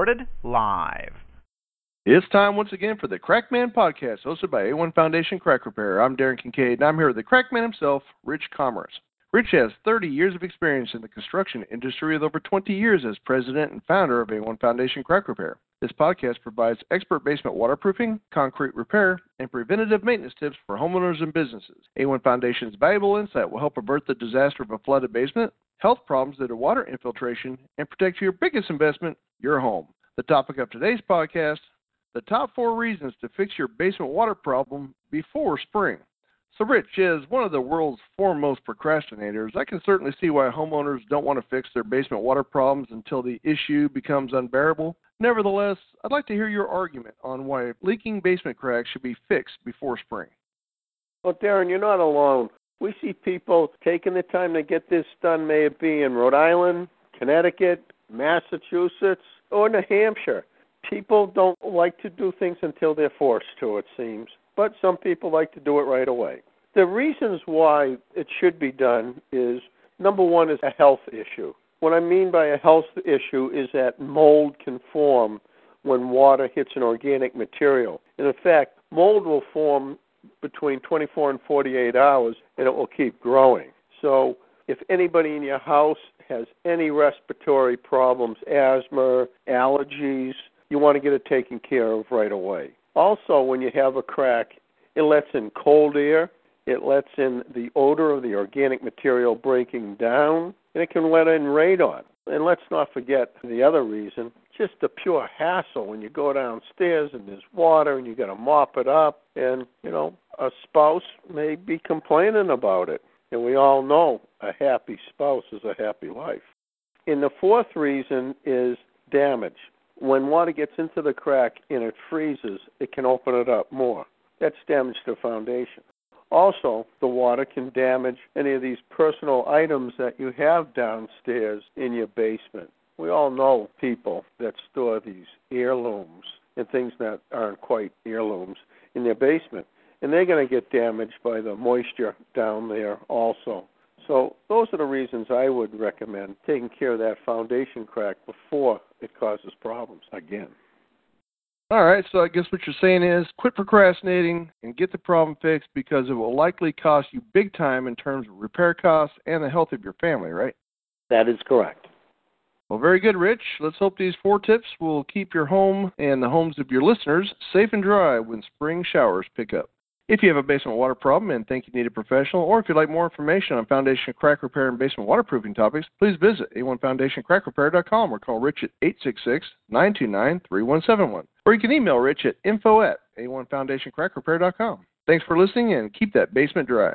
Recorded live. It's time once again for the Crackman Podcast, hosted by A1 Foundation Crack Repair. I'm Darren Kincaid, and I'm here with the Crackman himself, Rich Commerce. Rich has 30 years of experience in the construction industry with over 20 years as president and founder of A1 Foundation Crack Repair. This podcast provides expert basement waterproofing, concrete repair, and preventative maintenance tips for homeowners and businesses. A1 Foundation's valuable insight will help avert the disaster of a flooded basement, health problems that are water infiltration, and protect your biggest investment, your home. The topic of today's podcast the top four reasons to fix your basement water problem before spring. So, Rich, as one of the world's foremost procrastinators, I can certainly see why homeowners don't want to fix their basement water problems until the issue becomes unbearable. Nevertheless, I'd like to hear your argument on why leaking basement cracks should be fixed before spring. Well, Darren, you're not alone. We see people taking the time to get this done, may it be in Rhode Island, Connecticut, Massachusetts, or New Hampshire. People don't like to do things until they're forced to, it seems, but some people like to do it right away. The reasons why it should be done is number one is a health issue. What I mean by a health issue is that mold can form when water hits an organic material. And in fact, mold will form between 24 and 48 hours and it will keep growing. So if anybody in your house has any respiratory problems, asthma, allergies, you want to get it taken care of right away. Also, when you have a crack, it lets in cold air, it lets in the odor of the organic material breaking down, and it can let in radon. And let's not forget the other reason, just the pure hassle when you go downstairs and there's water and you got to mop it up, and you know a spouse may be complaining about it. And we all know a happy spouse is a happy life. And the fourth reason is damage. When water gets into the crack and it freezes, it can open it up more. That's damage to foundation. Also, the water can damage any of these personal items that you have downstairs in your basement. We all know people that store these heirlooms and things that aren't quite heirlooms in their basement, and they're going to get damaged by the moisture down there also. So, those are the reasons I would recommend taking care of that foundation crack before it causes problems again. All right, so I guess what you're saying is quit procrastinating and get the problem fixed because it will likely cost you big time in terms of repair costs and the health of your family, right? That is correct. Well, very good, Rich. Let's hope these four tips will keep your home and the homes of your listeners safe and dry when spring showers pick up. If you have a basement water problem and think you need a professional, or if you'd like more information on foundation crack repair and basement waterproofing topics, please visit a1foundationcrackrepair.com or call Rich at 866-929-3171. Or you can email Rich at info at a1foundationcrackrepair.com. Thanks for listening and keep that basement dry.